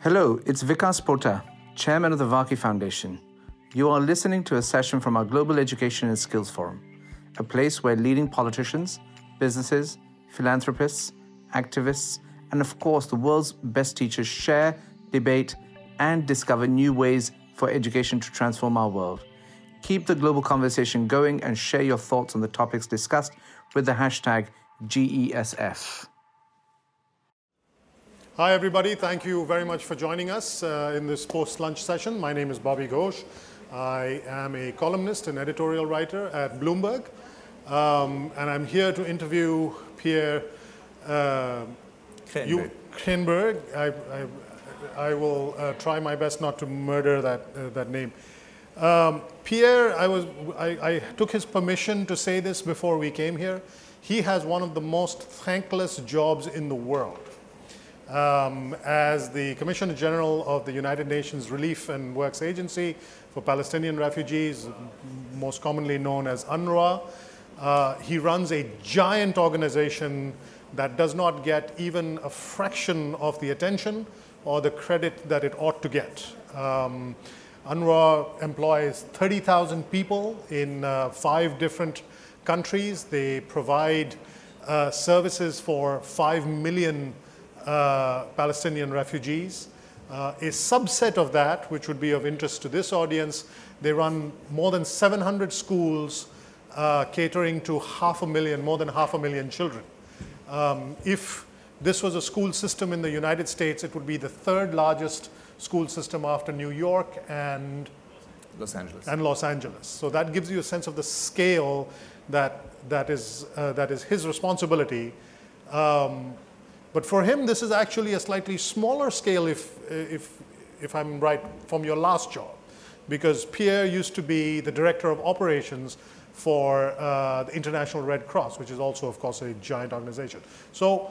Hello, it's Vikas Pota, Chairman of the Varkey Foundation. You are listening to a session from our Global Education and Skills Forum, a place where leading politicians, businesses, philanthropists, activists, and of course the world's best teachers share, debate, and discover new ways for education to transform our world. Keep the global conversation going and share your thoughts on the topics discussed with the hashtag GESF. Hi, everybody. Thank you very much for joining us uh, in this post lunch session. My name is Bobby Ghosh. I am a columnist and editorial writer at Bloomberg. Um, and I'm here to interview Pierre uh, Krenberg. I, I, I, will uh, try my best not to murder that, uh, that name. Um, Pierre, I, was, I, I took his permission to say this before we came here. He has one of the most thankless jobs in the world um, as the Commissioner General of the United Nations Relief and Works Agency for Palestinian Refugees, most commonly known as UNRWA. Uh, he runs a giant organization that does not get even a fraction of the attention or the credit that it ought to get. Um, UNRWA employs 30,000 people in uh, five different countries. They provide uh, services for 5 million Palestinian refugees. Uh, a subset of that, which would be of interest to this audience, they run more than 700 schools uh, catering to half a million, more than half a million children. Um, if this was a school system in the United States, it would be the third largest school system after New York and Los Angeles. And Los Angeles. So that gives you a sense of the scale that, that, is, uh, that is his responsibility. Um, but for him, this is actually a slightly smaller scale, if, if, if I'm right, from your last job. Because Pierre used to be the director of operations for uh, the International Red Cross, which is also, of course, a giant organization. So,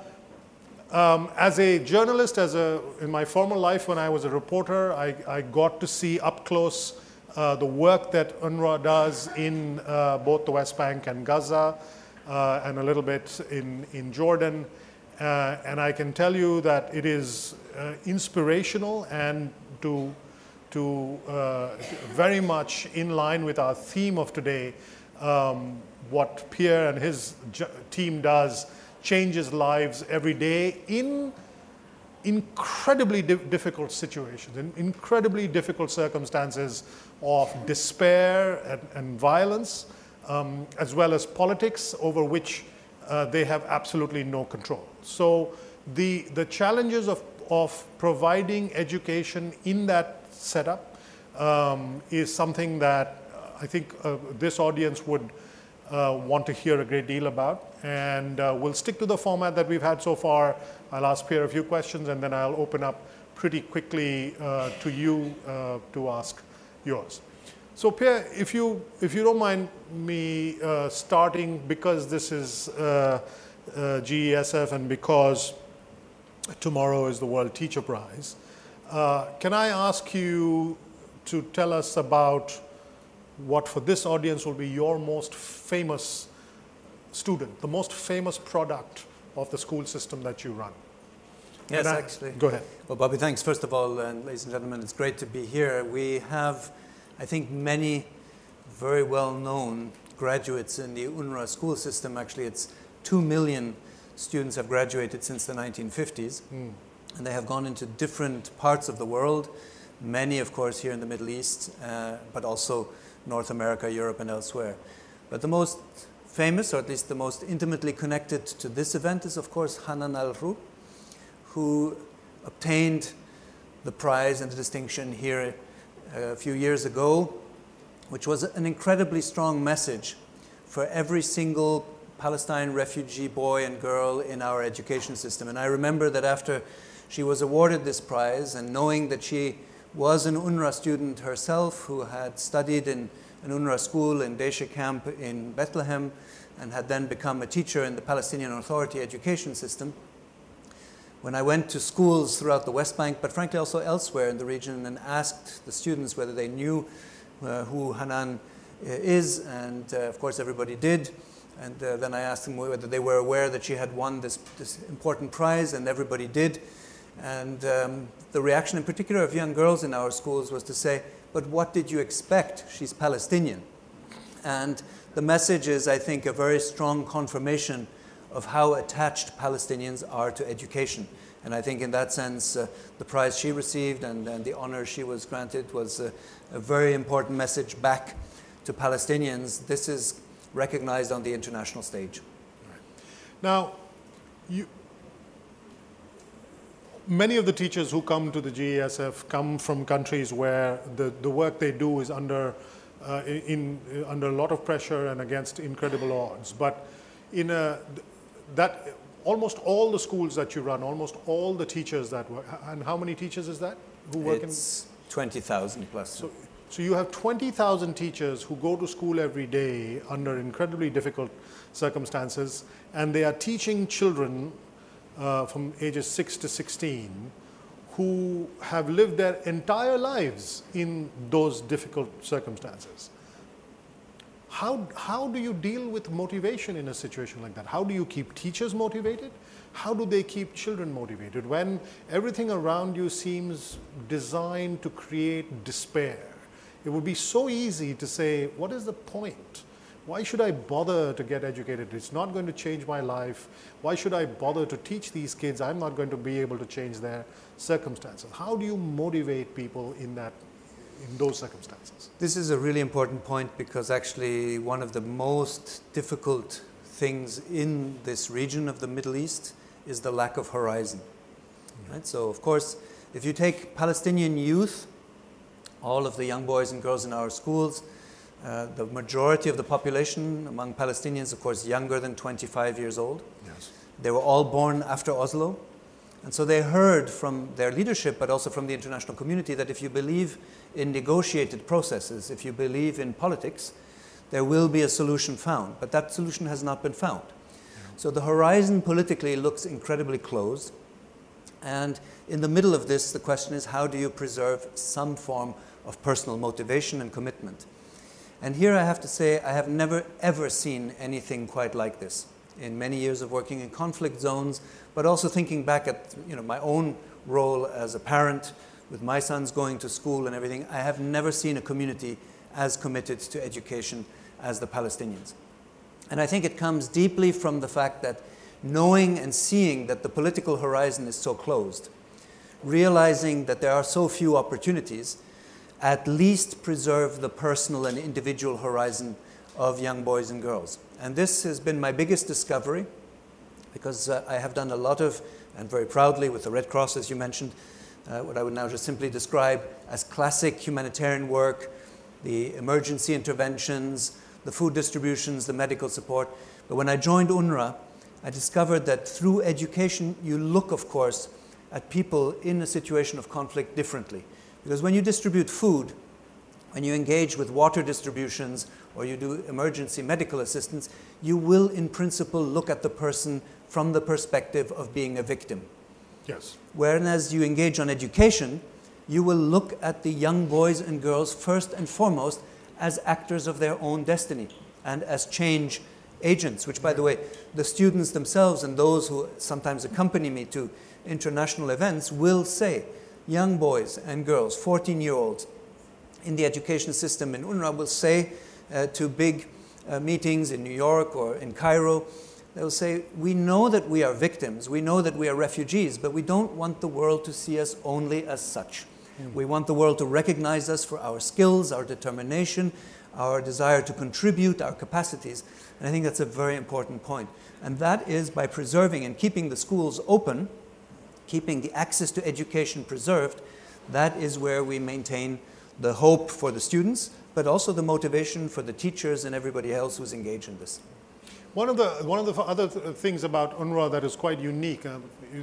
um, as a journalist, as a, in my former life when I was a reporter, I, I got to see up close uh, the work that UNRWA does in uh, both the West Bank and Gaza, uh, and a little bit in, in Jordan. Uh, and I can tell you that it is uh, inspirational and to, to uh, very much in line with our theme of today. Um, what Pierre and his team does changes lives every day in incredibly di difficult situations, in incredibly difficult circumstances of despair and, and violence, um, as well as politics over which uh, they have absolutely no control. So the, the challenges of, of providing education in that setup um, is something that I think uh, this audience would uh, want to hear a great deal about. And uh, we'll stick to the format that we've had so far. I'll ask Pierre a few questions and then I'll open up pretty quickly uh, to you uh, to ask yours. So Pierre, if you, if you don't mind me uh, starting, because this is uh, uh, GESF and because tomorrow is the World Teacher Prize, uh, can I ask you to tell us about what for this audience will be your most famous student, the most famous product of the school system that you run? Yes, I, actually. Go ahead. Well, Bobby, thanks. First of all, and ladies and gentlemen, it's great to be here. We have I think many very well-known graduates in the UNRWA school system, actually it's 2 million students have graduated since the 1950s. Mm. And they have gone into different parts of the world, many, of course, here in the Middle East, uh, but also North America, Europe, and elsewhere. But the most famous, or at least the most intimately connected to this event, is, of course, Hanan Al-Hroub, who obtained the prize and the distinction here a few years ago, which was an incredibly strong message for every single Palestine refugee boy and girl in our education system. And I remember that after she was awarded this prize and knowing that she was an UNRWA student herself who had studied in an UNRWA school in Dheisheh camp in Bethlehem and had then become a teacher in the Palestinian Authority education system, when I went to schools throughout the West Bank, but frankly also elsewhere in the region, and asked the students whether they knew uh, who Hanan uh, is, and uh, of course everybody did. And uh, then I asked them whether they were aware that she had won this, this important prize, and everybody did. And um, the reaction, in particular, of young girls in our schools was to say, But what did you expect? She's Palestinian. And the message is, I think, a very strong confirmation of how attached Palestinians are to education. And I think, in that sense, uh, the prize she received and, and, the honor she was granted was a, a very important message back to Palestinians. This is recognized on the international stage. Now, you, many of the teachers who come to the GESF come from countries where the, the work they do is under, uh, in, under a lot of pressure and against incredible odds. But in a, that, almost all the schools that you run, almost all the teachers that work, and how many teachers is that who work it's in? 20,000 plus. So, so you have 20,000 teachers who go to school every day under incredibly difficult circumstances, and they are teaching children uh, from ages 6 to 16 who have lived their entire lives in those difficult circumstances. How, how do you deal with motivation in a situation like that? How do you keep teachers motivated? How do they keep children motivated when everything around you seems designed to create despair? It would be so easy to say, what is the point? Why should I bother to get educated? It's not going to change my life. Why should I bother to teach these kids? I'm not going to be able to change their circumstances. How do you motivate people in that in those circumstances? This is a really important point because actually one of the most difficult things in this region of the Middle East is the lack of horizon. Right? So of course, if you take Palestinian youth, all of the young boys and girls in our schools, uh, the majority of the population among Palestinians, of course, younger than 25 years old. Yes. They were all born after Oslo. And so they heard from their leadership, but also from the international community, that if you believe in negotiated processes, if you believe in politics, there will be a solution found. But that solution has not been found. So the horizon politically looks incredibly closed. And in the middle of this, the question is how do you preserve some form of personal motivation and commitment? And here I have to say, I have never ever seen anything quite like this in many years of working in conflict zones, but also thinking back at you know, my own role as a parent with my sons going to school and everything. I have never seen a community as committed to education as the Palestinians. And I think it comes deeply from the fact that knowing and seeing that the political horizon is so closed, realizing that there are so few opportunities, at least preserve the personal and individual horizon of young boys and girls. And this has been my biggest discovery because uh, I have done a lot of, and very proudly with the Red Cross, as you mentioned, uh, what I would now just simply describe as classic humanitarian work, the emergency interventions, the food distributions, the medical support. But when I joined UNRWA, I discovered that through education, you look, of course, at people in a situation of conflict differently. Because when you distribute food, when you engage with water distributions or you do emergency medical assistance, you will, in principle, look at the person from the perspective of being a victim. Yes. Whereas you engage on education, you will look at the young boys and girls first and foremost as actors of their own destiny and as change agents, which, by the way, the students themselves and those who sometimes accompany me to international events will say young boys and girls, 14 year olds, in the education system in UNRWA will say uh, to big uh, meetings in New York or in Cairo, they'll say, We know that we are victims, we know that we are refugees, but we don't want the world to see us only as such. Mm. We want the world to recognize us for our skills, our determination, our desire to contribute, our capacities. And I think that's a very important point. And that is by preserving and keeping the schools open keeping the access to education preserved, that is where we maintain the hope for the students, but also the motivation for the teachers and everybody else who's engaged in this. One of the, one of the other th things about UNRWA that is quite unique, uh,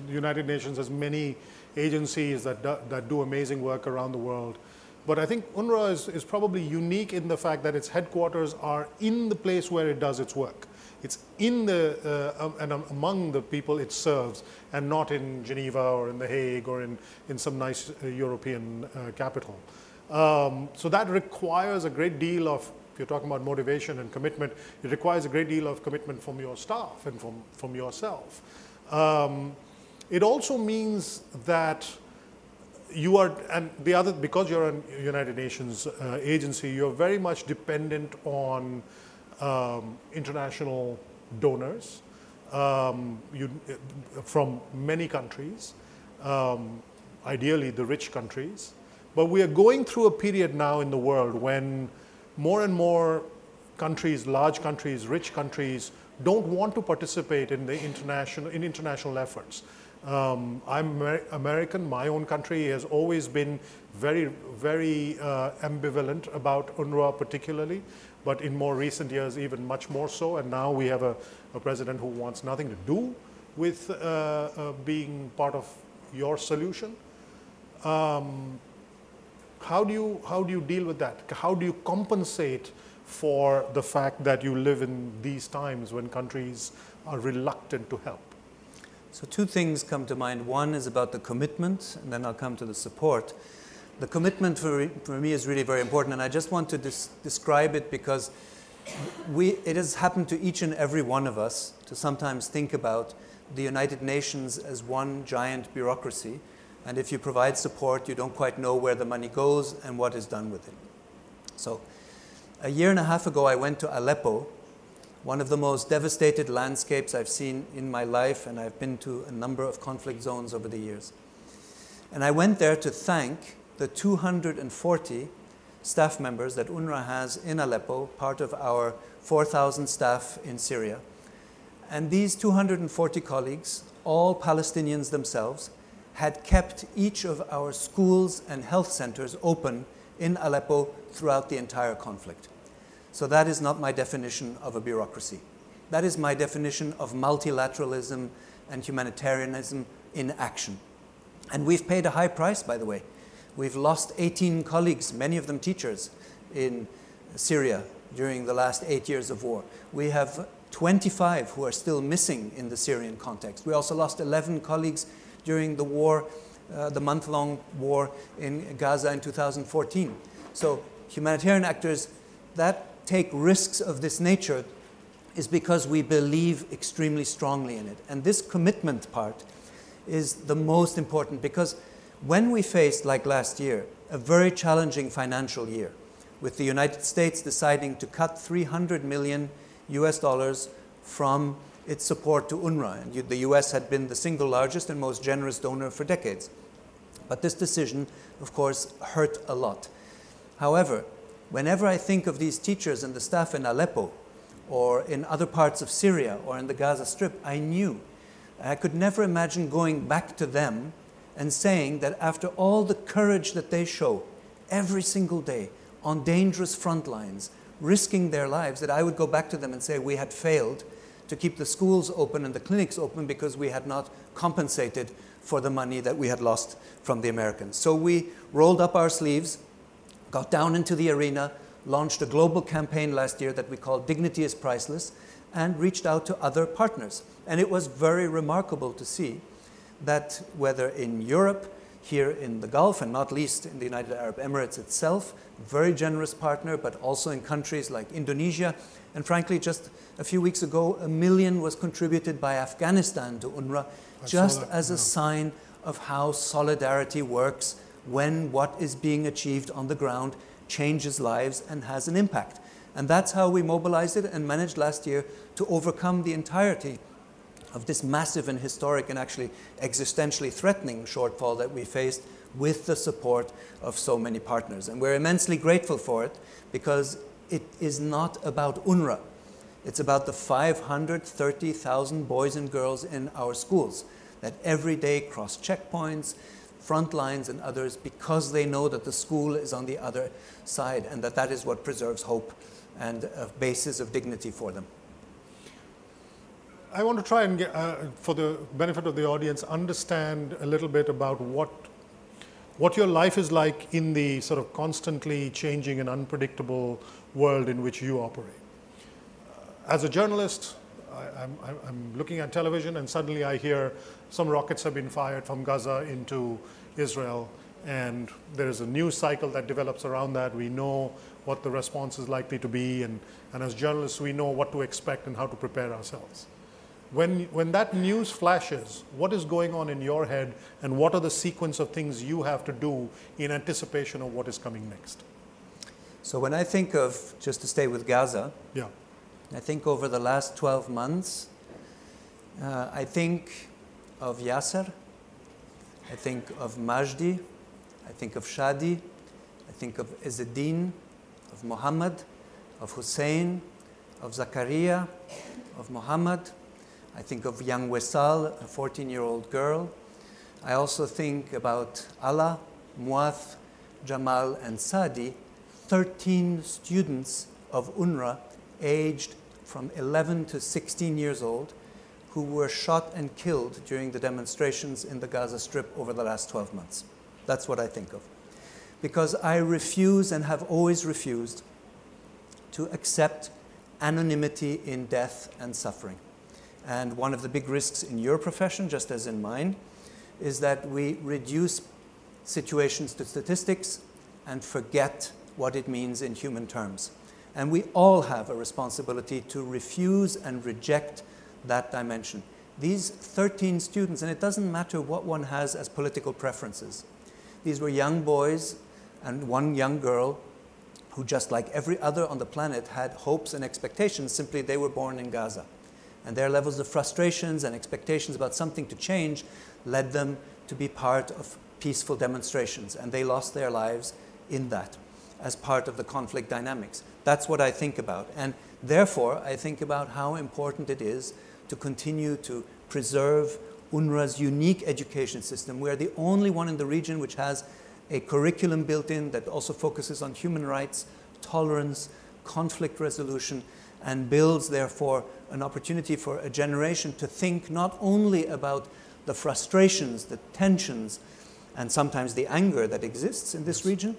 the United Nations has many agencies that do, that do amazing work around the world. But I think UNRWA is, is probably unique in the fact that its headquarters are in the place where it does its work. It's in the, uh, um, and among the people it serves, and not in Geneva or in The Hague or in, in some nice uh, European uh, capital. Um, so that requires a great deal of, if you're talking about motivation and commitment, it requires a great deal of commitment from your staff and from, from yourself. Um, It also means that you are, and the other, because you're a United Nations uh, agency, you're very much dependent on um, international donors um, you, from many countries, um, ideally the rich countries. But we are going through a period now in the world when more and more countries, large countries, rich countries, don't want to participate in the international in international efforts. Um, I'm Amer American. My own country has always been very, very uh, ambivalent about UNRWA, particularly, but in more recent years, even much more so. And now we have a, a president who wants nothing to do with uh, uh, being part of your solution. Um, how do you how do you deal with that? How do you compensate for the fact that you live in these times when countries are reluctant to help? So two things come to mind. One is about the commitment, and then I'll come to the support. The commitment for, for me is really very important, and I just want to describe it because we, it has happened to each and every one of us to sometimes think about the United Nations as one giant bureaucracy, and if you provide support, you don't quite know where the money goes and what is done with it. So, a year and a half ago, I went to Aleppo, one of the most devastated landscapes I've seen in my life, and I've been to a number of conflict zones over the years. And I went there to thank the 240 staff members that UNRWA has in Aleppo, part of our 4,000 staff in Syria. And these 240 colleagues, all Palestinians themselves, had kept each of our schools and health centers open in Aleppo throughout the entire conflict. So that is not my definition of a bureaucracy. That is my definition of multilateralism and humanitarianism in action. And we've paid a high price, by the way. We've lost 18 colleagues, many of them teachers, in Syria during the last eight years of war. We have 25 who are still missing in the Syrian context. We also lost 11 colleagues during the war, uh, the month long war in Gaza in 2014. So, humanitarian actors that take risks of this nature is because we believe extremely strongly in it. And this commitment part is the most important because when we faced, like last year, a very challenging financial year, with the United States deciding to cut 300 million US dollars from its support to UNRWA. And the US had been the single largest and most generous donor for decades. But this decision, of course, hurt a lot. However, whenever I think of these teachers and the staff in Aleppo or in other parts of Syria or in the Gaza Strip, I knew I could never imagine going back to them and saying that after all the courage that they show every single day on dangerous front lines, risking their lives, that I would go back to them and say we had failed to keep the schools open and the clinics open because we had not compensated for the money that we had lost from the Americans. So we rolled up our sleeves got down into the arena, launched a global campaign last year that we called Dignity is Priceless, and reached out to other partners. And it was very remarkable to see that whether in Europe, here in the Gulf, and not least in the United Arab Emirates itself, very generous partner, but also in countries like Indonesia. And frankly, just a few weeks ago, a million was contributed by Afghanistan to UNRWA, I just as a sign of how solidarity works when what is being achieved on the ground changes lives and has an impact. And that's how we mobilized it and managed last year to overcome the entirety of this massive and historic and actually existentially threatening shortfall that we faced with the support of so many partners. And we're immensely grateful for it because it is not about UNRWA. It's about the 530,000 boys and girls in our schools that every day cross checkpoints, front lines and others because they know that the school is on the other side and that that is what preserves hope and a basis of dignity for them. I want to try and get, uh, for the benefit of the audience, understand a little bit about what what your life is like in the sort of constantly changing and unpredictable world in which you operate. Uh, as a journalist, I, am looking at television and suddenly I hear some rockets have been fired from Gaza into Israel and there is a news cycle that develops around that. We know what the response is likely to be and, and as journalists we know what to expect and how to prepare ourselves. When, when that news flashes, what is going on in your head and what are the sequence of things you have to do in anticipation of what is coming next? So when I think of, just to stay with Gaza, Yeah. I think over the last 12 months, uh, I think of Yasser, I think of Majdi, I think of Shadi, I think of Izzeddin, of Muhammad, of Hussein, of Zakaria, of Muhammad. I think of young Wesal, a 14 year old girl. I also think about Allah, Muath, Jamal, and Sadi, 13 students of UNRWA aged from 11 to 16 years old who were shot and killed during the demonstrations in the Gaza Strip over the last 12 months. That's what I think of. Because I refuse and have always refused to accept anonymity in death and suffering. And one of the big risks in your profession, just as in mine, is that we reduce situations to statistics and forget what it means in human terms. And we all have a responsibility to refuse and reject that dimension. These 13 students, and it doesn't matter what one has as political preferences, these were young boys and one young girl who, just like every other on the planet, had hopes and expectations, simply they were born in Gaza. And their levels of frustrations and expectations about something to change led them to be part of peaceful demonstrations, and they lost their lives in that as part of the conflict dynamics. That's what I think about. And therefore, I think about how important it is to continue to preserve UNRWA's unique education system. We're the only one in the region which has a curriculum built in that also focuses on human rights, tolerance, conflict resolution, and builds, therefore, an opportunity for a generation to think not only about the frustrations, the tensions, and sometimes the anger that exists in this region,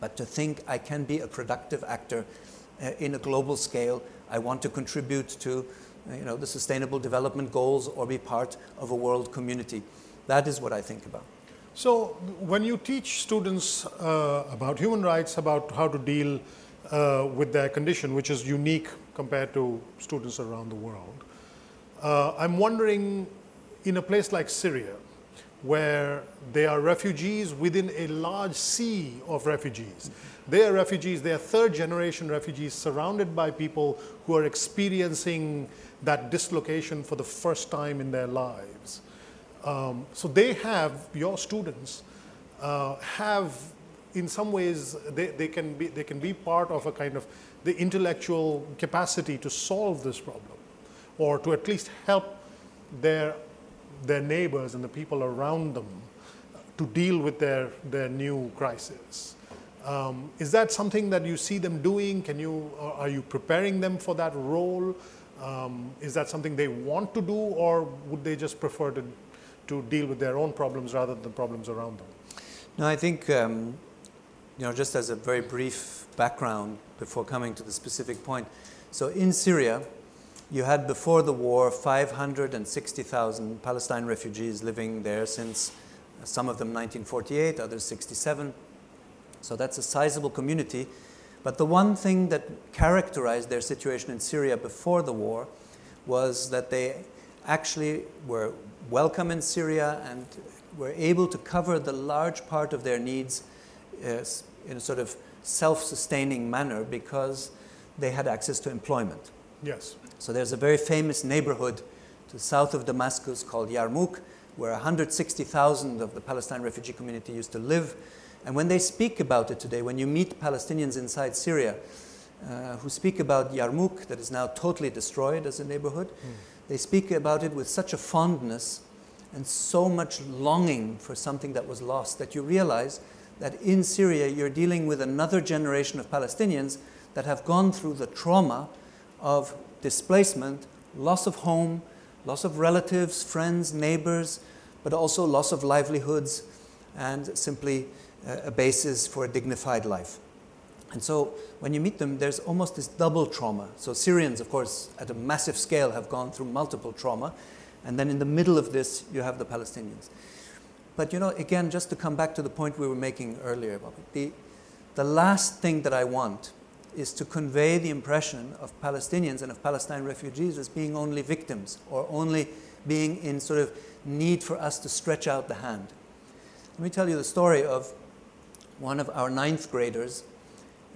but to think I can be a productive actor uh, in a global scale. I want to contribute to uh, you know, the sustainable development goals or be part of a world community. That is what I think about. So, when you teach students uh, about human rights, about how to deal uh, with their condition, which is unique compared to students around the world, uh, I'm wondering in a place like Syria, where they are refugees within a large sea of refugees. They are refugees, they are third generation refugees surrounded by people who are experiencing that dislocation for the first time in their lives. Um, so they have, your students uh, have, in some ways, they, they, can be, they can be part of a kind of the intellectual capacity to solve this problem or to at least help their their neighbors and the people around them to deal with their, their new crisis. Um, is that something that you see them doing? Can you, are you preparing them for that role? Um, is that something they want to do, or would they just prefer to, to deal with their own problems rather than problems around them? No, I think, um, you know, just as a very brief background before coming to the specific point. So in Syria, you had before the war 560,000 Palestine refugees living there since some of them 1948, others 67. So that's a sizable community. But the one thing that characterized their situation in Syria before the war was that they actually were welcome in Syria and were able to cover the large part of their needs uh, in a sort of self sustaining manner because they had access to employment. Yes. So there's a very famous neighborhood to the south of Damascus called Yarmouk, where 160,000 of the Palestine refugee community used to live. And when they speak about it today, when you meet Palestinians inside Syria uh, who speak about Yarmouk, that is now totally destroyed as a neighborhood, mm. they speak about it with such a fondness and so much longing for something that was lost that you realize that in Syria you're dealing with another generation of Palestinians that have gone through the trauma of displacement, loss of home, loss of relatives, friends, neighbors, but also loss of livelihoods and simply uh, a basis for a dignified life. And so when you meet them, there's almost this double trauma. So Syrians, of course, at a massive scale have gone through multiple trauma. And then in the middle of this, you have the Palestinians. But you know, again, just to come back to the point we were making earlier, about the, the last thing that I want is to convey the impression of Palestinians and of Palestine refugees as being only victims or only being in sort of need for us to stretch out the hand. Let me tell you the story of one of our ninth graders,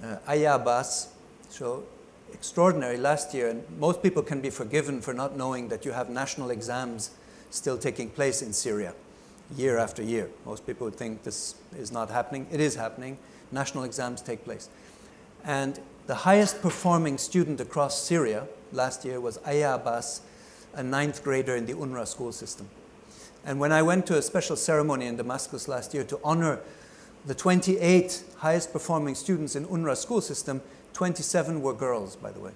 uh, Aya Abbas. So extraordinary last year, and most people can be forgiven for not knowing that you have national exams still taking place in Syria year after year. Most people would think this is not happening. It is happening. National exams take place. And the highest performing student across Syria last year was Aya Abbas, a ninth grader in the UNRWA school system. And when I went to a special ceremony in Damascus last year to honor the 28 highest performing students in UNRWA school system, 27 were girls, by the way.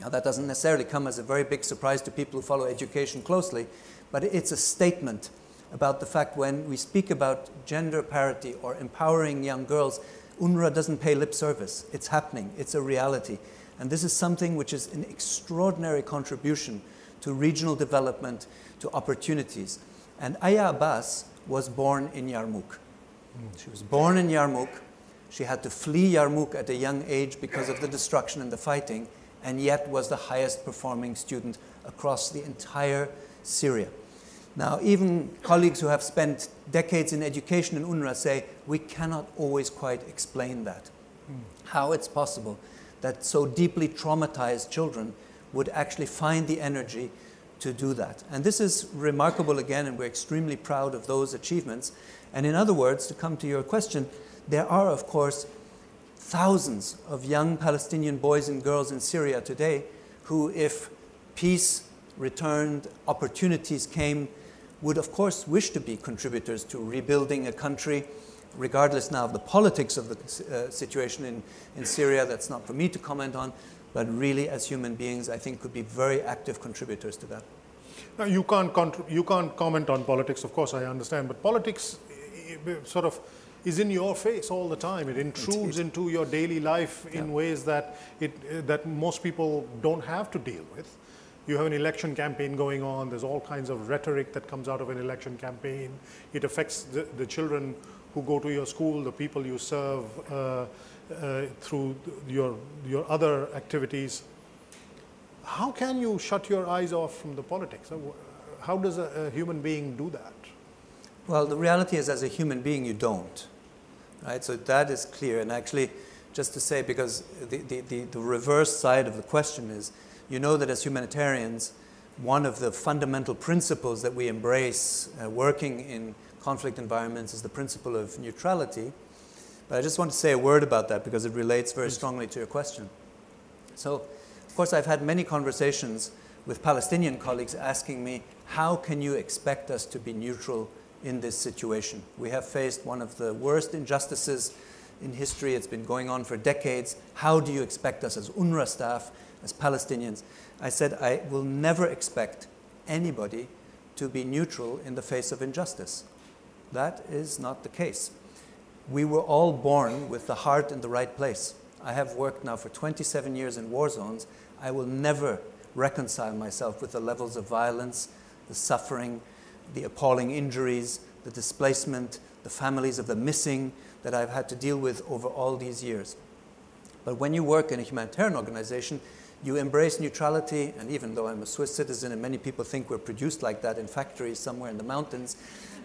Now, that doesn't necessarily come as a very big surprise to people who follow education closely, but it's a statement about the fact when we speak about gender parity or empowering young girls, UNRWA doesn't pay lip service. It's happening, it's a reality. And this is something which is an extraordinary contribution to regional development, to opportunities. And Aya Abbas was born in Yarmouk. Hmm. She was born in Yarmouk. She had to flee Yarmouk at a young age because of the destruction and the fighting, and yet was the highest performing student across the entire Syria. Now, even colleagues who have spent decades in education in UNRWA say we cannot always quite explain that. Mm. How it's possible that so deeply traumatized children would actually find the energy to do that. And this is remarkable again, and we're extremely proud of those achievements. And in other words, to come to your question, there are, of course, thousands of young Palestinian boys and girls in Syria today who, if peace returned, opportunities came, would, of course, wish to be contributors to rebuilding a country, regardless now of the politics of the uh, situation in, in Syria. That's not for me to comment on, but really, as human beings, I think could be very active contributors to that. Now, you can't, you can't comment on politics, of course, I understand, but politics sort of is in your face all the time. It intrudes into your daily life in yeah. ways that, it, that most people don't have to deal with. You have an election campaign going on, there's all kinds of rhetoric that comes out of an election campaign. It affects the, the children who go to your school, the people you serve uh, uh, through your, your other activities. How can you shut your eyes off from the politics? How does a, a human being do that? Well, the reality is, as a human being, you don't. Right? So that is clear. And actually, just to say, because the, the, the, the reverse side of the question is, you know that as humanitarians, one of the fundamental principles that we embrace uh, working in conflict environments is the principle of neutrality. But I just want to say a word about that because it relates very strongly to your question. So, of course, I've had many conversations with Palestinian colleagues asking me, how can you expect us to be neutral in this situation. We have faced one of the worst injustices in history. It's been going on for decades. How do you expect us as UNRWA staff, as Palestinians? I said, I will never expect anybody to be neutral in the face of injustice. That is not the case. We were all born with the heart in the right place. I have worked now for 27 years in war zones. I will never reconcile myself with the levels of violence, the suffering, the appalling injuries, the displacement, the families of the missing that I've had to deal with over all these years. But when you work in a humanitarian organization, you embrace neutrality, and even though I'm a Swiss citizen and many people think we're produced like that in factories somewhere in the mountains,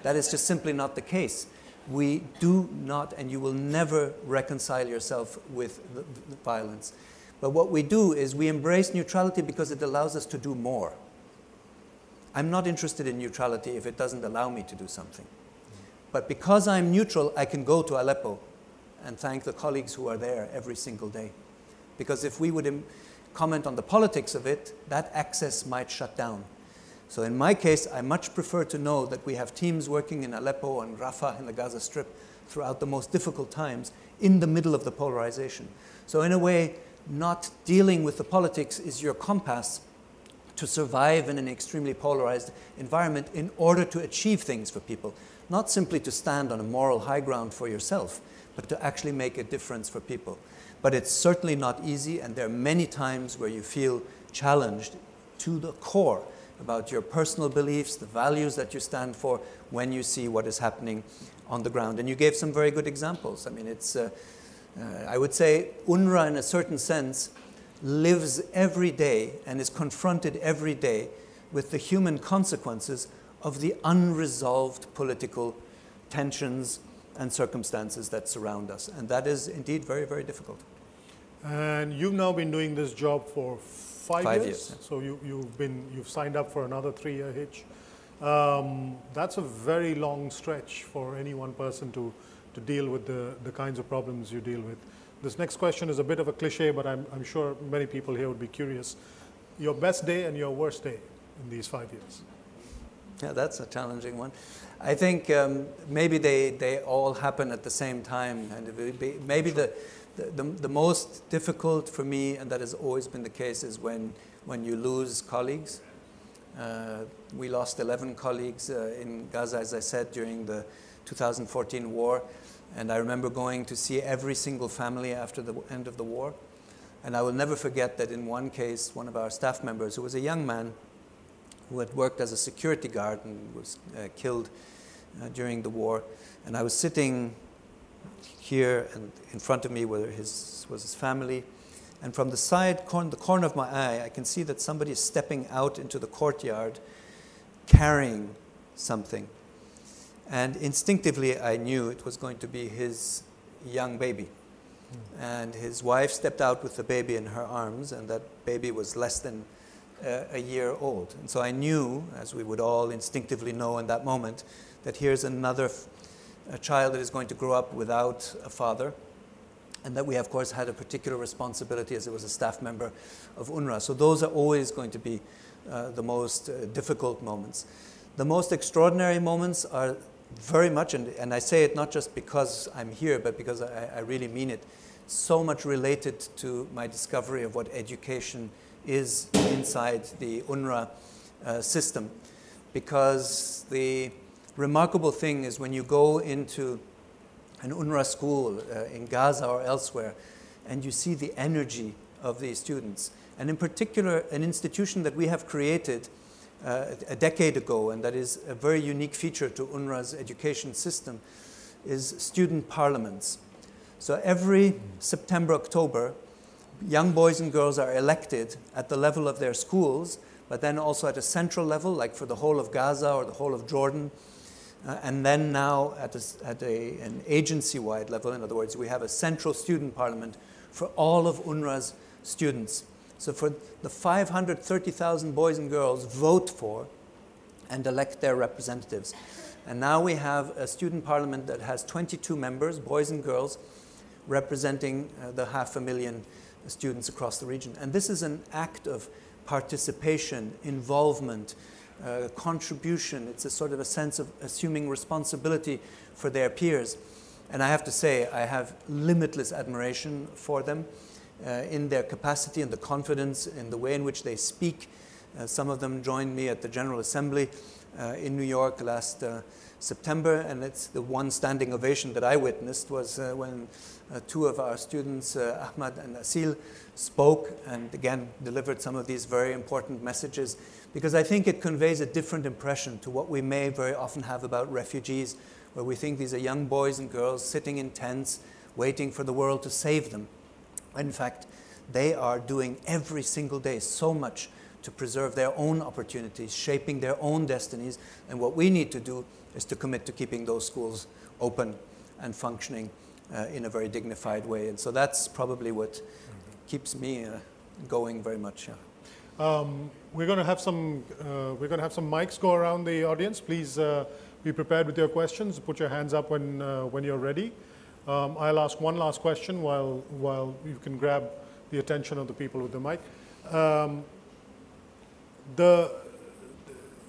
that is just simply not the case. We do not, and you will never reconcile yourself with the, the violence. But what we do is we embrace neutrality because it allows us to do more. I'm not interested in neutrality if it doesn't allow me to do something. But because I'm neutral, I can go to Aleppo and thank the colleagues who are there every single day. Because if we would comment on the politics of it, that access might shut down. So in my case, I much prefer to know that we have teams working in Aleppo and Rafah in the Gaza Strip throughout the most difficult times in the middle of the polarization. So in a way, not dealing with the politics is your compass to survive in an extremely polarized environment in order to achieve things for people. Not simply to stand on a moral high ground for yourself, but to actually make a difference for people. But it's certainly not easy, and there are many times where you feel challenged to the core about your personal beliefs, the values that you stand for when you see what is happening on the ground. And you gave some very good examples. I mean, it's. Uh, Uh, I would say UNRWA, in a certain sense, lives every day and is confronted every day with the human consequences of the unresolved political tensions and circumstances that surround us. And that is indeed very, very difficult. And you've now been doing this job for five, Five years. years, So you, you've been you've signed up for another three-year hitch. Um, that's a very long stretch for any one person to to deal with the, the kinds of problems you deal with. This next question is a bit of a cliche, but I'm, I'm sure many people here would be curious. Your best day and your worst day in these five years? Yeah, that's a challenging one. I think um, maybe they, they all happen at the same time. And be, maybe the, the, the, the most difficult for me, and that has always been the case, is when, when you lose colleagues. Uh, we lost 11 colleagues uh, in Gaza, as I said, during the 2014 war. And I remember going to see every single family after the end of the war. And I will never forget that in one case, one of our staff members, who was a young man who had worked as a security guard and was uh, killed uh, during the war, and I was sitting here, and in front of me were his, was his family. And from the side, corner, the corner of my eye, I can see that somebody is stepping out into the courtyard carrying something. And instinctively, I knew it was going to be his young baby. Mm. And his wife stepped out with the baby in her arms, and that baby was less than uh, a year old. And so I knew, as we would all instinctively know in that moment, that here's another child that is going to grow up without a father, and that we, of course, had a particular responsibility as it was a staff member of UNRWA. So those are always going to be uh, the most uh, difficult moments. The most extraordinary moments are very much, and, and I say it not just because I'm here, but because I, I really mean it, so much related to my discovery of what education is inside the UNRWA uh, system. Because the remarkable thing is when you go into an UNRWA school uh, in Gaza or elsewhere, and you see the energy of these students, and in particular, an institution that we have created uh, a decade ago, and that is a very unique feature to UNRWA's education system, is student parliaments. So every September, October, young boys and girls are elected at the level of their schools, but then also at a central level, like for the whole of Gaza or the whole of Jordan, uh, and then now at, a, at a, an agency wide level. In other words, we have a central student parliament for all of UNRWA's students. So for the 530,000 boys and girls vote for and elect their representatives. And now we have a student parliament that has 22 members, boys and girls, representing uh, the half a million students across the region. And this is an act of participation, involvement, uh, contribution. It's a sort of a sense of assuming responsibility for their peers. And I have to say, I have limitless admiration for them uh, in their capacity and the confidence in the way in which they speak. Uh, some of them joined me at the General Assembly in New York last uh, September, and it's the one standing ovation that I witnessed was uh, when uh, two of our students, Ahmad and Asil, spoke and again delivered some of these very important messages because I think it conveys a different impression to what we may very often have about refugees, where we think these are young boys and girls sitting in tents waiting for the world to save them. In fact, they are doing every single day so much to preserve their own opportunities, shaping their own destinies. And what we need to do is to commit to keeping those schools open and functioning uh, in a very dignified way. And so that's probably what mm-hmm. keeps me uh, going very much. Yeah. Um, we're going to have some. Uh, we're going to have some mics go around the audience. Please uh, be prepared with your questions. Put your hands up when uh, when you're ready. Um, I'll ask one last question while while you can grab the attention of the people with the mic. Um, the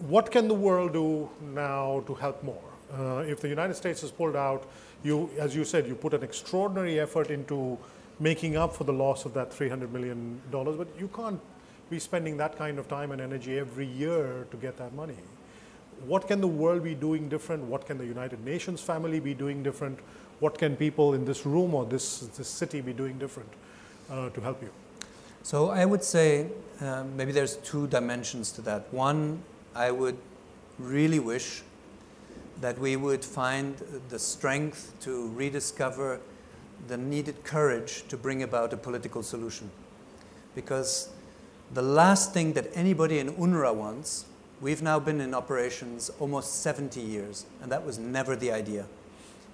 what can the world do now to help more? Uh, if the United States has pulled out, you, as you said, you put an extraordinary effort into making up for the loss of that $300 million, but you can't be spending that kind of time and energy every year to get that money. What can the world be doing different? What can the United Nations family be doing different? What can people in this room or this, this city be doing different uh, to help you? So I would say um, maybe there's two dimensions to that. One, I would really wish that we would find the strength to rediscover the needed courage to bring about a political solution. Because the last thing that anybody in UNRWA wants, we've now been in operations almost 70 years, and that was never the idea.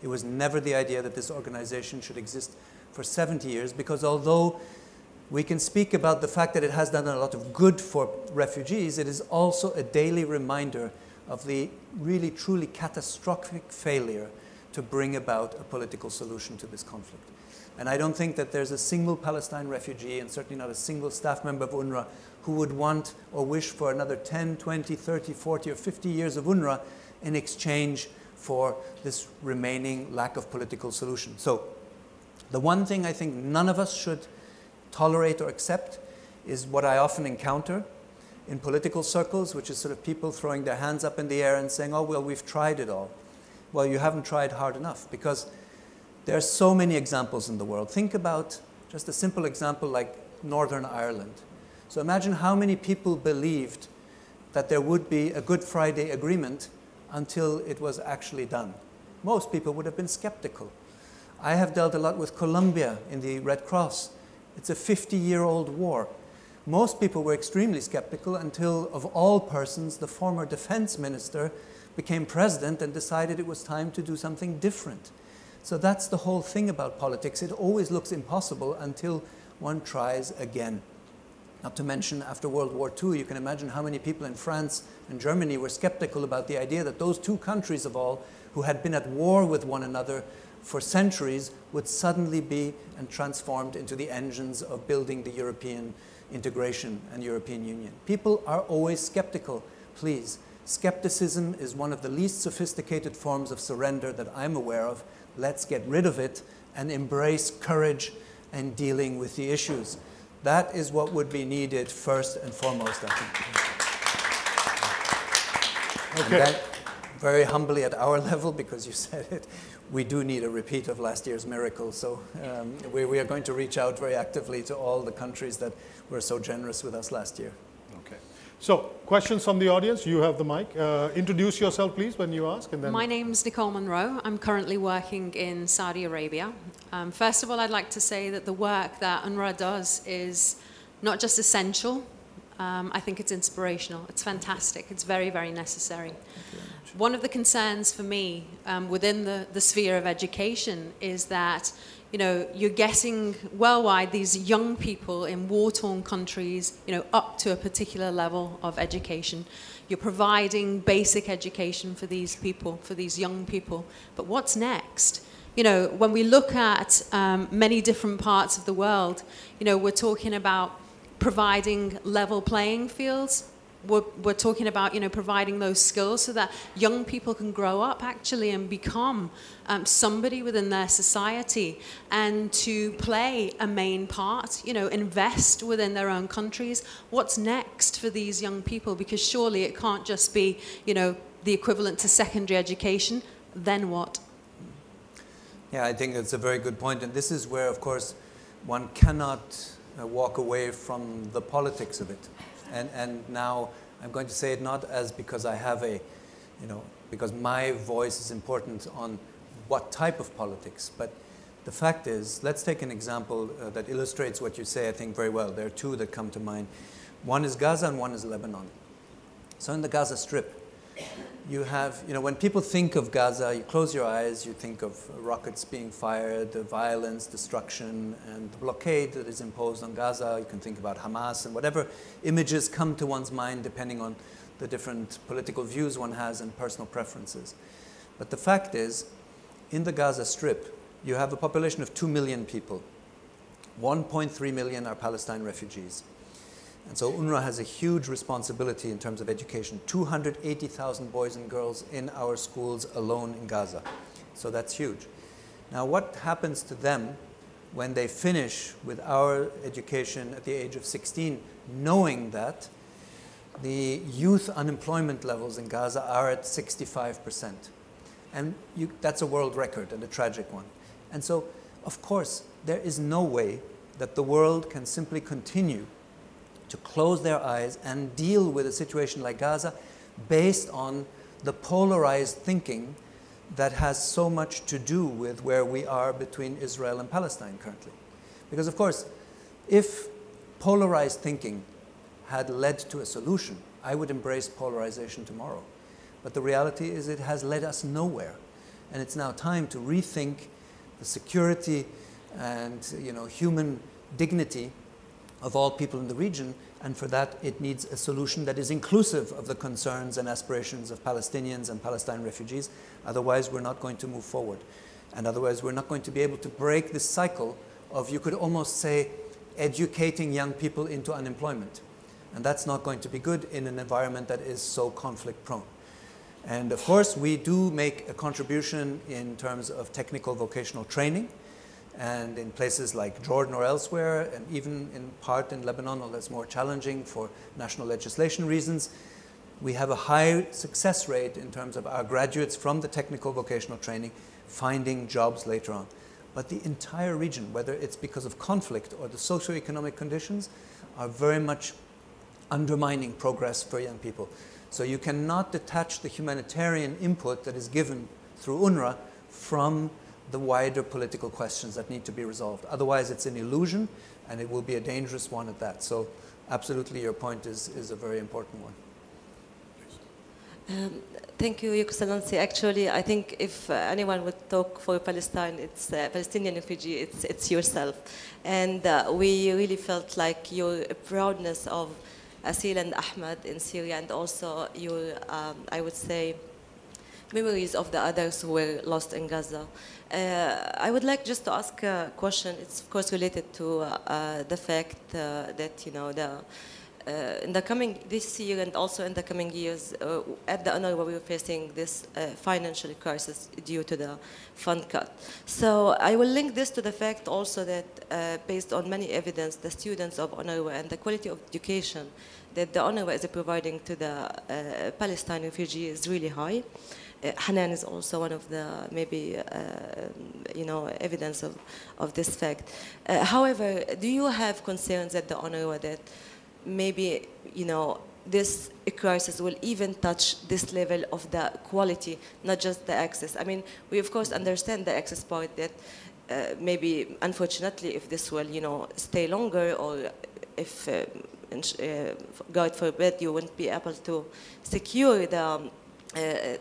It was never the idea that this organization should exist for 70 years, because although we can speak about the fact that it has done a lot of good for refugees, it is also a daily reminder of the really truly catastrophic failure to bring about a political solution to this conflict. And I don't think that there's a single Palestine refugee, and certainly not a single staff member of UNRWA, who would want or wish for another 10, 20, 30, 40, or 50 years of UNRWA in exchange for this remaining lack of political solution. So, the one thing I think none of us should tolerate or accept is what I often encounter in political circles, which is sort of people throwing their hands up in the air and saying, oh, well, we've tried it all. Well, you haven't tried hard enough because there are so many examples in the world. Think about just a simple example like Northern Ireland. So imagine how many people believed that there would be a Good Friday agreement until it was actually done. Most people would have been skeptical. I have dealt a lot with Colombia in the Red Cross. It's a 50 year old war. Most people were extremely skeptical until, of all persons, the former defense minister became president and decided it was time to do something different. So that's the whole thing about politics. It always looks impossible until one tries again. Not to mention, after World War II, you can imagine how many people in France and Germany were skeptical about the idea that those two countries of all, who had been at war with one another for centuries, would suddenly be and transformed into the engines of building the European integration and European Union. People are always skeptical. Please, skepticism is one of the least sophisticated forms of surrender that I'm aware of. Let's get rid of it and embrace courage in dealing with the issues. That is what would be needed first and foremost, I think. Okay. Very humbly at our level, because you said it, we do need a repeat of last year's miracle. So um, we, we, are going to reach out very actively to all the countries that were so generous with us last year. Okay. So questions from the audience. You have the mic. Uh, introduce yourself, please, when you ask. And then My name's Nicole Monroe. I'm currently working in Saudi Arabia. Um, first of all, I'd like to say that the work that UNRWA does is not just essential, um, I think it's inspirational. It's fantastic. It's very, very necessary. One of the concerns for me um, within the, the sphere of education is that you know, you're getting worldwide these young people in war-torn countries, you know, up to a particular level of education. You're providing basic education for these people, for these young people. But what's next? You know, when we look at um, many different parts of the world, you know, we're talking about providing level playing fields. We're, we're, talking about you know providing those skills so that young people can grow up actually and become um, somebody within their society and to play a main part you know invest within their own countries. What's next for these young people? Because surely it can't just be you know the equivalent to secondary education. Then what? Yeah i think that's a very good point. And this is where of course one cannot uh, walk away from the politics of it. And, and now I'm going to say it not as because I have a, you know, because my voice is important on what type of politics, but the fact is, let's take an example uh, that illustrates what you say, I think, very well. There are two that come to mind. One is Gaza and one is Lebanon. So in the Gaza Strip, you have, you know, when people think of Gaza, you close your eyes, you think of rockets being fired, the violence, destruction, and the blockade that is imposed on Gaza. You can think about Hamas and whatever images come to one's mind depending on the different political views one has and personal preferences. But the fact is, in the Gaza Strip, you have a population of 2 million people. 1.3 million are Palestine refugees. And so UNRWA has a huge responsibility in terms of education 280,000 boys and girls in our schools alone in Gaza. So that's huge. Now, what happens to them when they finish with our education at the age of 16, knowing that the youth unemployment levels in Gaza are at 65%? And you, that's a world record and a tragic one. And so, of course, there is no way that the world can simply continue to close their eyes and deal with a situation like Gaza based on the polarized thinking that has so much to do with where we are between Israel and Palestine currently. Because, of course, if polarized thinking had led to a solution, I would embrace polarization tomorrow. But the reality is, it has led us nowhere. And it's now time to rethink the security and you know, human dignity of all people in the region. And for that, it needs a solution that is inclusive of the concerns and aspirations of Palestinians and Palestine refugees. Otherwise, we're not going to move forward. And otherwise, we're not going to be able to break this cycle of, you could almost say, educating young people into unemployment. And that's not going to be good in an environment that is so conflict prone. And of course, we do make a contribution in terms of technical vocational training. And in places like Jordan or elsewhere, and even in part in Lebanon, although it's more challenging for national legislation reasons, we have a high success rate in terms of our graduates from the technical vocational training finding jobs later on. But the entire region, whether it's because of conflict or the socioeconomic conditions, are very much undermining progress for young people. So you cannot detach the humanitarian input that is given through UNRWA from the wider political questions that need to be resolved. Otherwise, it's an illusion, and it will be a dangerous one at that. So absolutely, your point is, is a very important one. Um, thank you, Your Excellency. Actually, I think if uh, anyone would talk for Palestine, it's uh, Palestinian refugee, it's, it's yourself. And uh, we really felt like your proudness of Asil and Ahmad in Syria and also your, um, I would say, memories of the others who were lost in Gaza. Uh, I would like just to ask a question. It's of course related to uh, the fact uh, that you know the uh, in the coming this year and also in the coming years, uh, at the UNRWA we are facing this uh, financial crisis due to the fund cut. So I will link this to the fact also that uh, based on many evidence, the students of UNRWA and the quality of education that the UNRWA is providing to the uh, Palestine refugees is really high. Uh, Hanan is also one of the maybe uh, you know evidence of, of this fact. Uh, however, do you have concerns at the UNRWA that maybe, you know, this crisis will even touch this level of the quality, not just the access. I mean, we of course understand the access part that uh, maybe, unfortunately, if this will, you know, stay longer or if, uh, God forbid, you won't be able to secure the, um,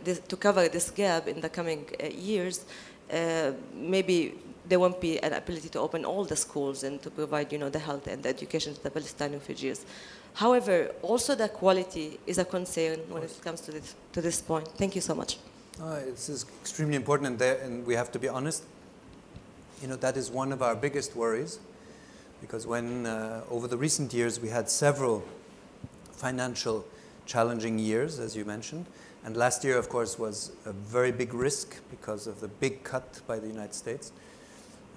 this, to cover this gap in the coming uh, years, uh, maybe there won't be an ability to open all the schools and to provide, you know, the health and the education to the Palestinian refugees. However, also the quality is a concern when it comes to this, to this point. Thank you so much. Uh, this is extremely important, and, there, and we have to be honest. You know, that is one of our biggest worries, because when uh, over the recent years we had several financial challenging years, as you mentioned, and last year, of course, was a very big risk because of the big cut by the United States.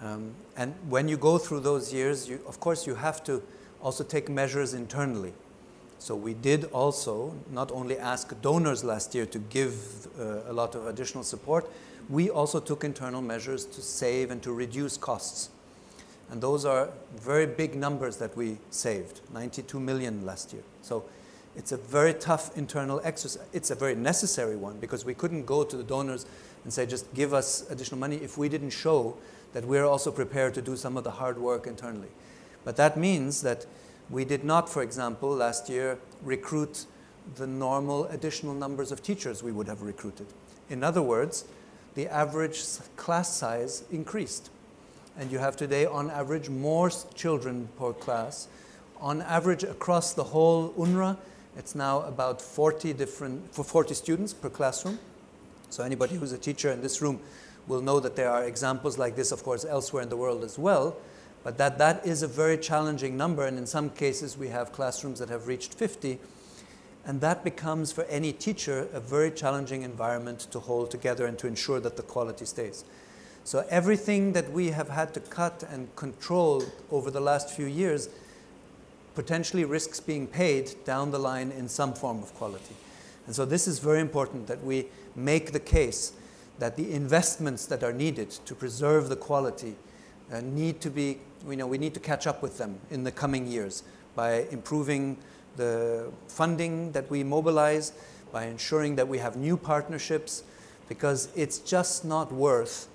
Um, and when you go through those years, you, of course, you have to also take measures internally. So we did also not only ask donors last year to give uh, a lot of additional support, we also took internal measures to save and to reduce costs. And those are very big numbers that we saved 92 million last year. So it's a very tough internal exercise. It's a very necessary one because we couldn't go to the donors and say, just give us additional money if we didn't show that we're also prepared to do some of the hard work internally. But that means that we did not, for example, last year recruit the normal additional numbers of teachers we would have recruited. In other words, the average class size increased. And you have today, on average, more children per class. On average, across the whole UNRWA, it's now about 40 different, for 40 students per classroom. So anybody who's a teacher in this room will know that there are examples like this, of course, elsewhere in the world as well. But that, that is a very challenging number, and in some cases we have classrooms that have reached 50. And that becomes, for any teacher, a very challenging environment to hold together and to ensure that the quality stays. So everything that we have had to cut and control over the last few years potentially risks being paid down the line in some form of quality. And so this is very important that we make the case that the investments that are needed to preserve the quality uh, need to be, you know, we need to catch up with them in the coming years by improving the funding that we mobilize, by ensuring that we have new partnerships, because it's just not worth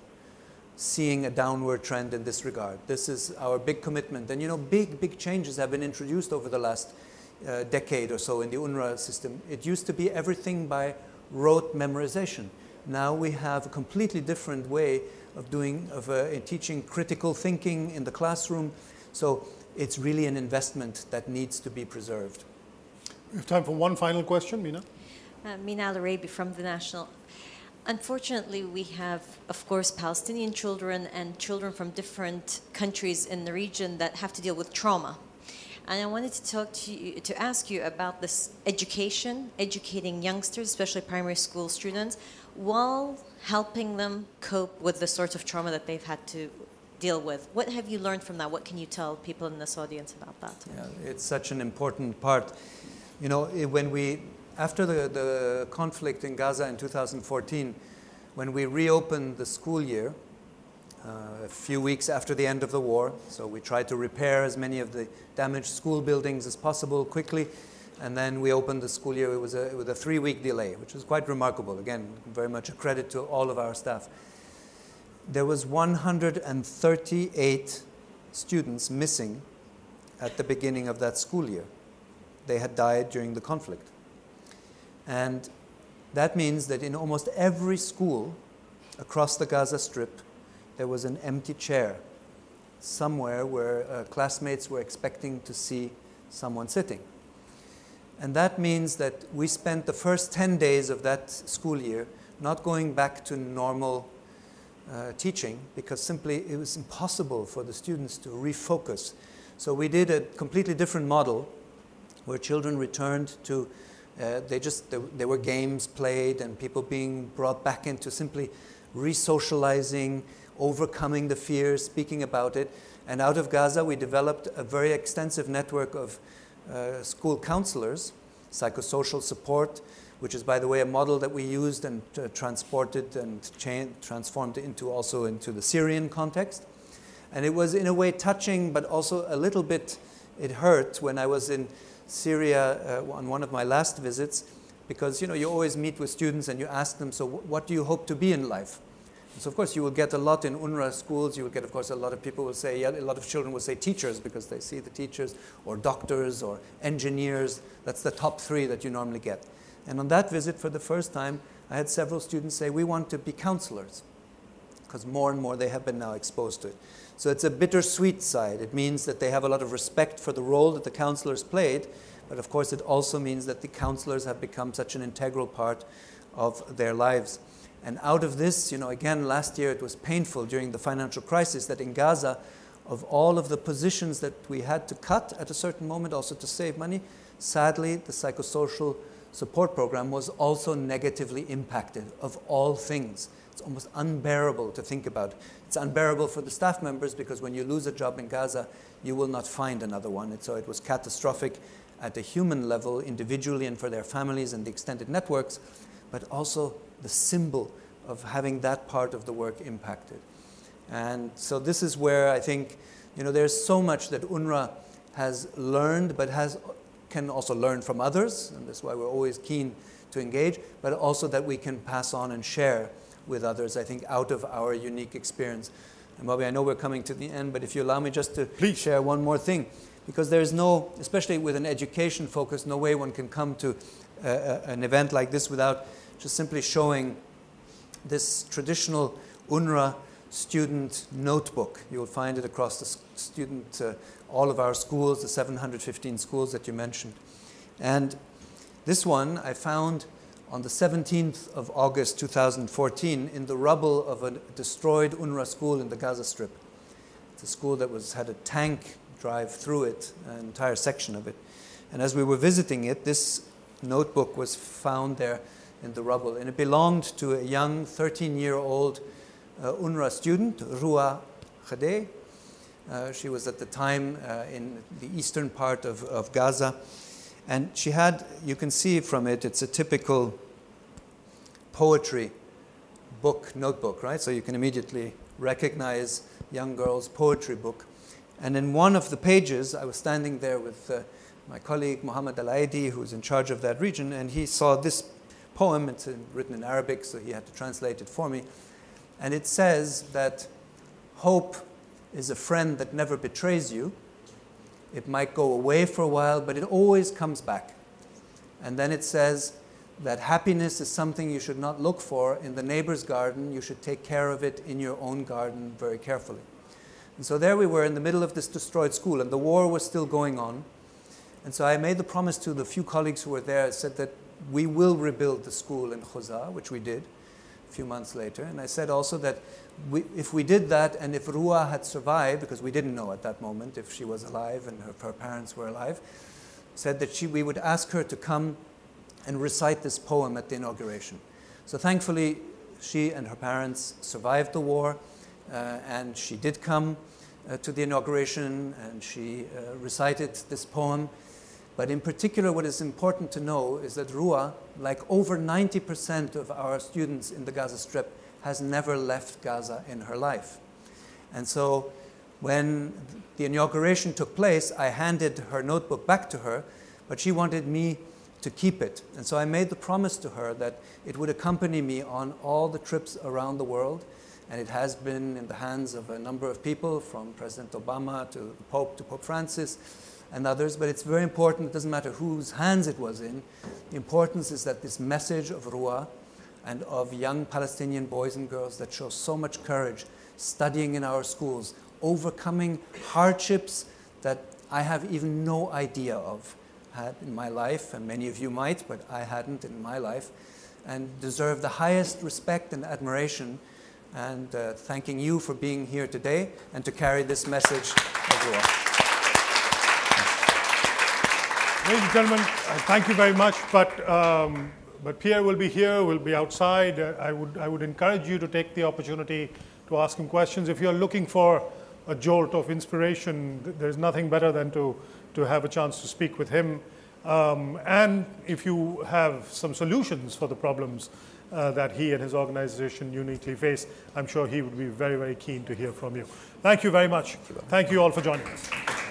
seeing a downward trend in this regard. This is our big commitment. And you know, big, big changes have been introduced over the last uh, decade or so in the UNRWA system. It used to be everything by rote memorization. Now we have a completely different way of doing, of uh, teaching critical thinking in the classroom. So it's really an investment that needs to be preserved. We have time for one final question, Mina. Uh, Mina Al-Oraibi from The National. Unfortunately, we have, of course, Palestinian children and children from different countries in the region that have to deal with trauma. And I wanted to talk to you, to ask you about this education, educating youngsters, especially primary school students, while helping them cope with the sorts of trauma that they've had to deal with. What have you learned from that? What can you tell people in this audience about that? Yeah, it's such an important part. You know, eh, when we, after the, the conflict in Gaza in 2014, when we reopened the school year, uh, a few weeks after the end of the war, so we tried to repair as many of the damaged school buildings as possible quickly, and then we opened the school year. It was a, with a three week delay, which was quite remarkable. Again, very much a credit to all of our staff. There was 138 students missing at the beginning of that school year. They had died during the conflict. And that means that in almost every school across the Gaza Strip, there was an empty chair somewhere where uh, classmates were expecting to see someone sitting. And that means that we spent the first 10 days of that school year not going back to normal uh, teaching because simply it was impossible for the students to refocus. So we did a completely different model where children returned to, uh, they just, there, there were games played and people being brought back into simply re-socializing, overcoming the fears, speaking about it. And out of Gaza, we developed a very extensive network of uh, school counselors, psychosocial support, which is, by the way, a model that we used and uh, transported and transformed into also into the Syrian context. And it was, in a way, touching, but also a little bit, it hurt when I was in Syria uh, on one of my last visits, because you know you always meet with students and you ask them, so what do you hope to be in life? So of course you will get a lot in UNRWA schools. You will get, of course, a lot of people will say, a lot of children will say teachers because they see the teachers, or doctors, or engineers. That's the top three that you normally get. And on that visit, for the first time, I had several students say, we want to be counselors because more and more they have been now exposed to it. So it's a bittersweet side. It means that they have a lot of respect for the role that the counselors played, but of course it also means that the counselors have become such an integral part of their lives. And out of this, you know, again, last year it was painful during the financial crisis that in Gaza, of all of the positions that we had to cut at a certain moment, also to save money, sadly, the psychosocial support program was also negatively impacted of all things. It's almost unbearable to think about. It's unbearable for the staff members because when you lose a job in Gaza, you will not find another one. And so it was catastrophic at a human level, individually and for their families and the extended networks, but also the symbol of having that part of the work impacted. And so this is where I think, you know, there's so much that UNRWA has learned, but has can also learn from others, and that's why we're always keen to engage, but also that we can pass on and share with others, I think, out of our unique experience. And Bobby, I know we're coming to the end, but if you allow me just to Please. share one more thing, because there's no, especially with an education focus, no way one can come to uh, uh an event like this without just simply showing this traditional UNRWA student notebook. You'll find it across the student, uh, all of our schools, the 715 schools that you mentioned. And this one I found on the 17th of August 2014 in the rubble of a destroyed UNRWA school in the Gaza Strip. It's a school that was, had a tank drive through it, an entire section of it. And as we were visiting it, this notebook was found there in the rubble. And it belonged to a young 13 year old uh, UNRWA student, Rua Khadeh. Uh, she was at the time uh, in the eastern part of, of Gaza. And she had, you can see from it, it's a typical poetry book, notebook, right? So you can immediately recognize young girl's poetry book. And in one of the pages, I was standing there with uh, my colleague Mohammed Al Aidi, who's in charge of that region, and he saw this poem. It's in, written in Arabic, so he had to translate it for me. And it says that hope is a friend that never betrays you. It might go away for a while, but it always comes back. And then it says that happiness is something you should not look for in the neighbor's garden. You should take care of it in your own garden very carefully. And so there we were in the middle of this destroyed school, and the war was still going on. And so I made the promise to the few colleagues who were there, I said that we will rebuild the school in Khuza, which we did a few months later. And I said also that we, if we did that and if Rua had survived, because we didn't know at that moment if she was alive and her, her parents were alive, said that she, we would ask her to come and recite this poem at the inauguration. So thankfully, she and her parents survived the war, uh, and she did come uh, to the inauguration and she uh, recited this poem. But in particular, what is important to know is that Rua, like over 90% of our students in the Gaza Strip, has never left Gaza in her life. And so when the inauguration took place, I handed her notebook back to her, but she wanted me to keep it. And so I made the promise to her that it would accompany me on all the trips around the world. And it has been in the hands of a number of people, from President Obama to the Pope to Pope Francis and others. But it's very important, it doesn't matter whose hands it was in. The importance is that this message of Rua and of young Palestinian boys and girls that show so much courage, studying in our schools, overcoming hardships that I have even no idea of had in my life, and many of you might, but I hadn't in my life, and deserve the highest respect and admiration. And uh, thanking you for being here today and to carry this message Rua. Ladies and gentlemen, uh, thank you very much. But, um, but Pierre will be here, will be outside. Uh, I, would, I would encourage you to take the opportunity to ask him questions. If you're looking for a jolt of inspiration, there's nothing better than to to have a chance to speak with him. Um, and if you have some solutions for the problems uh, that he and his organization uniquely face, I'm sure he would be very, very keen to hear from you. Thank you very much. Thank you all for joining us.